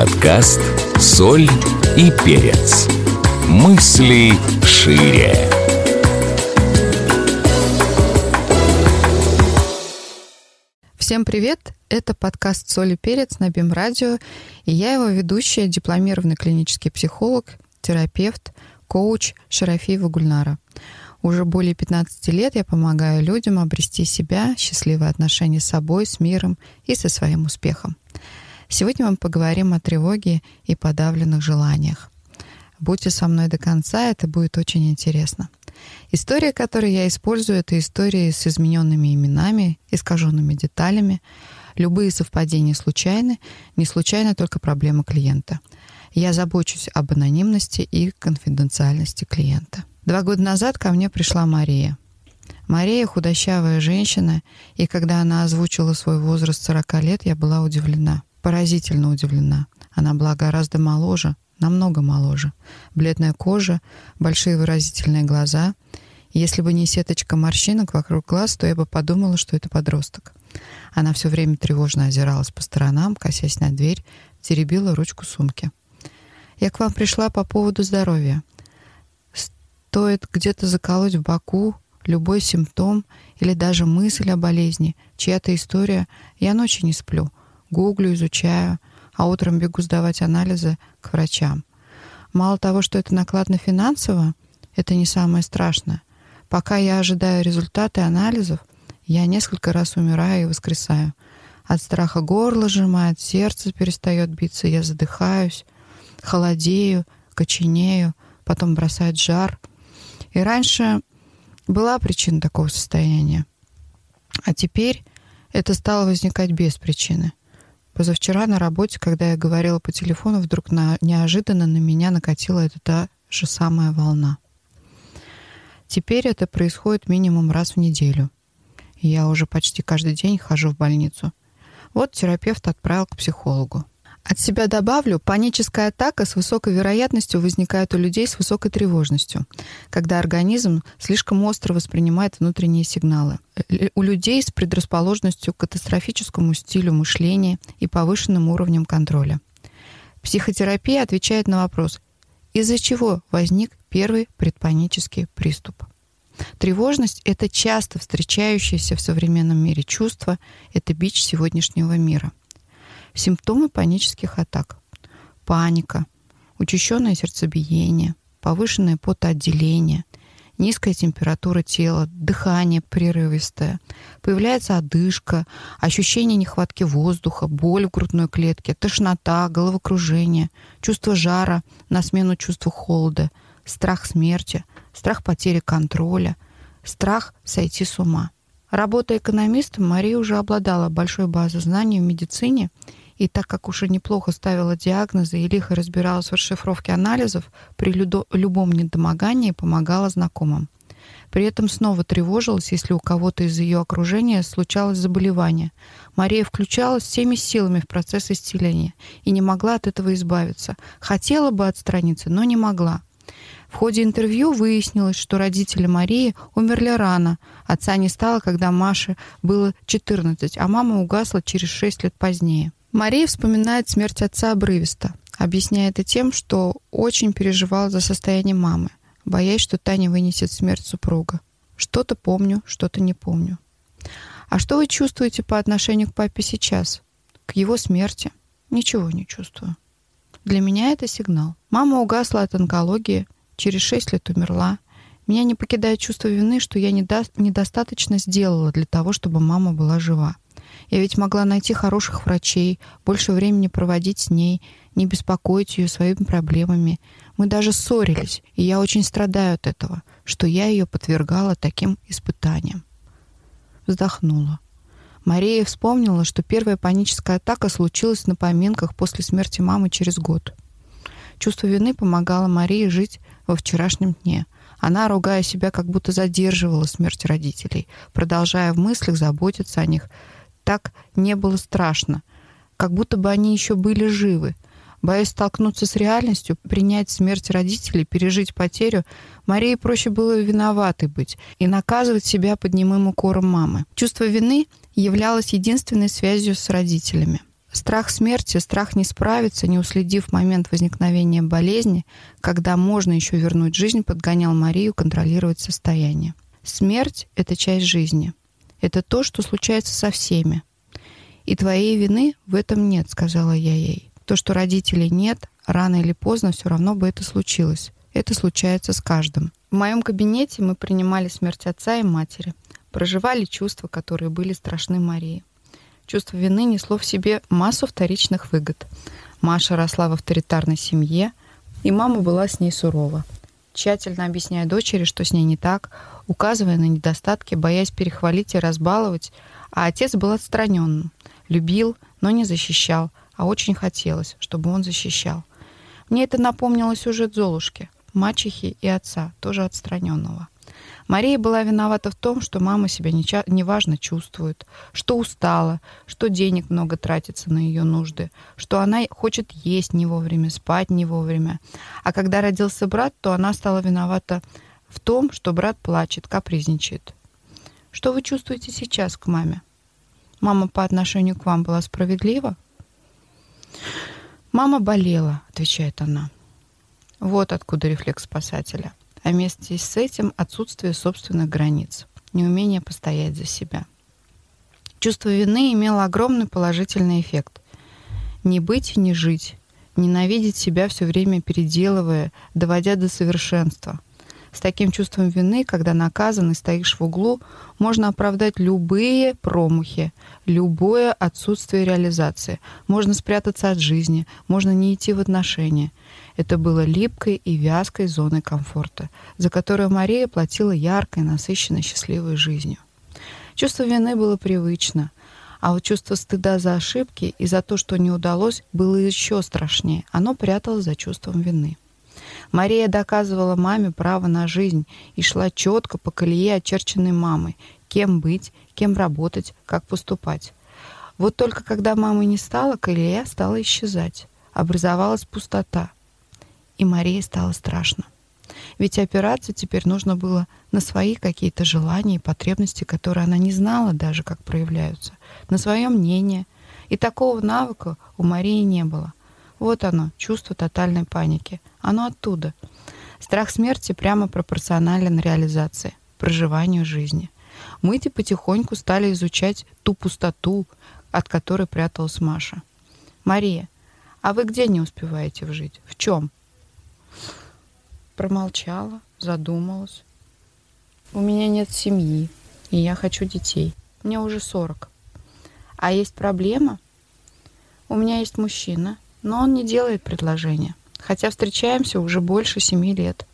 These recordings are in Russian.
Подкаст «Соль и перец». Мысли шире. Всем привет! Это подкаст «Соль и перец» на БИМ Радио, и я его ведущая, дипломированный клинический психолог, терапевт, коуч Шарафиева Гульнара. Уже более 15 лет я помогаю людям обрести себя, счастливые отношения с собой, с миром и со своим успехом. Сегодня мы поговорим о тревоге и подавленных желаниях. Будьте со мной до конца, это будет очень интересно. История, которую я использую, это истории с измененными именами, искаженными деталями. Любые совпадения случайны, не случайно только проблема клиента. Я забочусь об анонимности и конфиденциальности клиента. Два года назад ко мне пришла Мария. Мария худощавая женщина, и когда она озвучила свой возраст 40 лет, я была удивлена, поразительно удивлена. Она была гораздо моложе, намного моложе. Бледная кожа, большие выразительные глаза. Если бы не сеточка морщинок вокруг глаз, то я бы подумала, что это подросток. Она все время тревожно озиралась по сторонам, косясь на дверь, теребила ручку сумки. «Я к вам пришла по поводу здоровья стоит где-то заколоть в боку любой симптом или даже мысль о болезни, чья-то история, я ночи не сплю, гуглю, изучаю, а утром бегу сдавать анализы к врачам. Мало того, что это накладно финансово, это не самое страшное. Пока я ожидаю результаты анализов, я несколько раз умираю и воскресаю. От страха горло сжимает, сердце перестает биться, я задыхаюсь, холодею, коченею, потом бросает жар — и раньше была причина такого состояния. А теперь это стало возникать без причины. Позавчера на работе, когда я говорила по телефону, вдруг на, неожиданно на меня накатила эта та же самая волна. Теперь это происходит минимум раз в неделю. Я уже почти каждый день хожу в больницу. Вот терапевт отправил к психологу. От себя добавлю, паническая атака с высокой вероятностью возникает у людей с высокой тревожностью, когда организм слишком остро воспринимает внутренние сигналы. Э, у людей с предрасположенностью к катастрофическому стилю мышления и повышенным уровнем контроля. Психотерапия отвечает на вопрос, из-за чего возник первый предпанический приступ. Тревожность — это часто встречающееся в современном мире чувство, это бич сегодняшнего мира — Симптомы панических атак. Паника, учащенное сердцебиение, повышенное потоотделение, низкая температура тела, дыхание прерывистое, появляется одышка, ощущение нехватки воздуха, боль в грудной клетке, тошнота, головокружение, чувство жара на смену чувству холода, страх смерти, страх потери контроля, страх сойти с ума. Работая экономистом, Мария уже обладала большой базой знаний в медицине и так как уже неплохо ставила диагнозы и лихо разбиралась в расшифровке анализов, при любом недомогании помогала знакомым. При этом снова тревожилась, если у кого-то из ее окружения случалось заболевание. Мария включалась всеми силами в процесс исцеления и не могла от этого избавиться. Хотела бы отстраниться, но не могла. В ходе интервью выяснилось, что родители Марии умерли рано. Отца не стало, когда Маше было 14, а мама угасла через 6 лет позднее. Мария вспоминает смерть отца обрывисто, объясняя это тем, что очень переживала за состояние мамы, боясь, что та не вынесет смерть супруга. Что-то помню, что-то не помню. А что вы чувствуете по отношению к папе сейчас? К его смерти? Ничего не чувствую. Для меня это сигнал. Мама угасла от онкологии, через шесть лет умерла. Меня не покидает чувство вины, что я недо... недостаточно сделала для того, чтобы мама была жива. Я ведь могла найти хороших врачей, больше времени проводить с ней, не беспокоить ее своими проблемами. Мы даже ссорились, и я очень страдаю от этого, что я ее подвергала таким испытаниям. Вздохнула. Мария вспомнила, что первая паническая атака случилась на поминках после смерти мамы через год. Чувство вины помогало Марии жить во вчерашнем дне. Она, ругая себя, как будто задерживала смерть родителей, продолжая в мыслях заботиться о них, так не было страшно, как будто бы они еще были живы. Боясь столкнуться с реальностью, принять смерть родителей, пережить потерю, Марии проще было виноватой быть и наказывать себя под немым укором мамы. Чувство вины являлось единственной связью с родителями. Страх смерти, страх не справиться, не уследив момент возникновения болезни, когда можно еще вернуть жизнь, подгонял Марию контролировать состояние. Смерть — это часть жизни. Это то, что случается со всеми. И твоей вины в этом нет, сказала я ей. То, что родителей нет, рано или поздно все равно бы это случилось. Это случается с каждым. В моем кабинете мы принимали смерть отца и матери, проживали чувства, которые были страшны Марии. Чувство вины несло в себе массу вторичных выгод. Маша росла в авторитарной семье, и мама была с ней сурова. Тщательно объясняя дочери, что с ней не так, указывая на недостатки, боясь перехвалить и разбаловать, а отец был отстраненным. Любил, но не защищал, а очень хотелось, чтобы он защищал. Мне это напомнило сюжет Золушки, мачехи и отца, тоже отстраненного. Мария была виновата в том, что мама себя неважно чувствует, что устала, что денег много тратится на ее нужды, что она хочет есть не вовремя, спать не вовремя. А когда родился брат, то она стала виновата в том, что брат плачет, капризничает. Что вы чувствуете сейчас к маме? Мама по отношению к вам была справедлива? Мама болела, отвечает она. Вот откуда рефлекс спасателя а вместе с этим отсутствие собственных границ, неумение постоять за себя. Чувство вины имело огромный положительный эффект. Не быть и не жить, ненавидеть себя все время переделывая, доводя до совершенства – с таким чувством вины, когда наказан и стоишь в углу, можно оправдать любые промахи, любое отсутствие реализации. Можно спрятаться от жизни, можно не идти в отношения. Это было липкой и вязкой зоной комфорта, за которую Мария платила яркой, насыщенной, счастливой жизнью. Чувство вины было привычно, а вот чувство стыда за ошибки и за то, что не удалось, было еще страшнее. Оно пряталось за чувством вины. Мария доказывала маме право на жизнь и шла четко по колее, очерченной мамой. Кем быть, кем работать, как поступать. Вот только когда мамы не стало, колея стала исчезать. Образовалась пустота. И Марии стало страшно. Ведь опираться теперь нужно было на свои какие-то желания и потребности, которые она не знала даже, как проявляются, на свое мнение. И такого навыка у Марии не было. Вот оно, чувство тотальной паники. Оно оттуда. Страх смерти прямо пропорционален реализации, проживанию жизни. Мы-то потихоньку стали изучать ту пустоту, от которой пряталась Маша. «Мария, а вы где не успеваете вжить? В чем?» Промолчала, задумалась. «У меня нет семьи, и я хочу детей. Мне уже сорок. А есть проблема? У меня есть мужчина, но он не делает предложения, хотя встречаемся уже больше семи лет.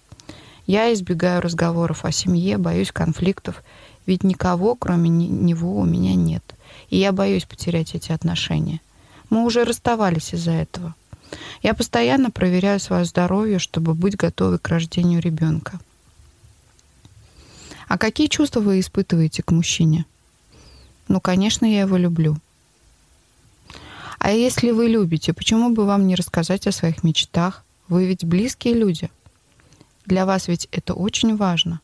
Я избегаю разговоров о семье, боюсь конфликтов, ведь никого, кроме него, у меня нет. И я боюсь потерять эти отношения. Мы уже расставались из-за этого. Я постоянно проверяю свое здоровье, чтобы быть готовой к рождению ребенка. А какие чувства вы испытываете к мужчине? Ну, конечно, я его люблю. А если вы любите, почему бы вам не рассказать о своих мечтах? Вы ведь близкие люди. Для вас ведь это очень важно.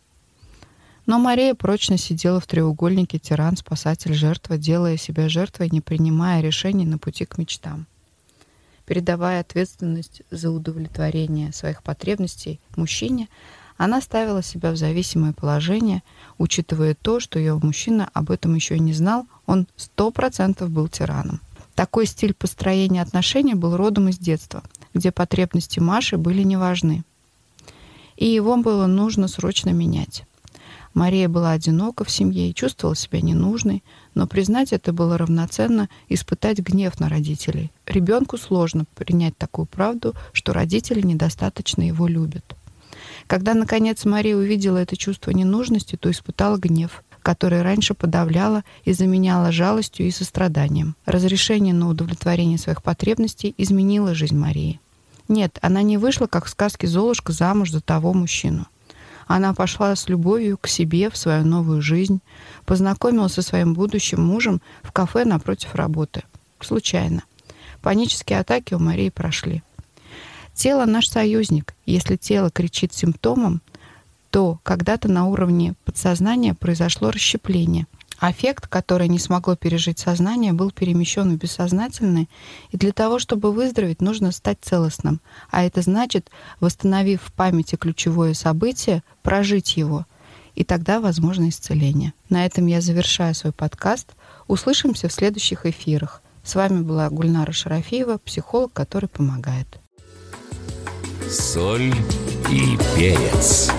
Но Мария прочно сидела в треугольнике тиран, спасатель, жертва, делая себя жертвой, не принимая решений на пути к мечтам. Передавая ответственность за удовлетворение своих потребностей мужчине, она ставила себя в зависимое положение, учитывая то, что ее мужчина об этом еще не знал, он сто процентов был тираном. Такой стиль построения отношений был родом из детства, где потребности Маши были не важны. И его было нужно срочно менять. Мария была одинока в семье и чувствовала себя ненужной, но признать это было равноценно испытать гнев на родителей. Ребенку сложно принять такую правду, что родители недостаточно его любят. Когда, наконец, Мария увидела это чувство ненужности, то испытала гнев которое раньше подавляла и заменяла жалостью и состраданием. Разрешение на удовлетворение своих потребностей изменило жизнь Марии. Нет, она не вышла, как в сказке «Золушка», замуж за того мужчину. Она пошла с любовью к себе в свою новую жизнь, познакомилась со своим будущим мужем в кафе напротив работы. Случайно. Панические атаки у Марии прошли. Тело наш союзник. Если тело кричит симптомом, то когда-то на уровне подсознания произошло расщепление, Аффект, который не смогло пережить сознание, был перемещен в бессознательное, и для того, чтобы выздороветь, нужно стать целостным. А это значит, восстановив в памяти ключевое событие, прожить его. И тогда возможно исцеление. На этом я завершаю свой подкаст. Услышимся в следующих эфирах. С вами была Гульнара Шарафиева, психолог, который помогает. Соль и перец.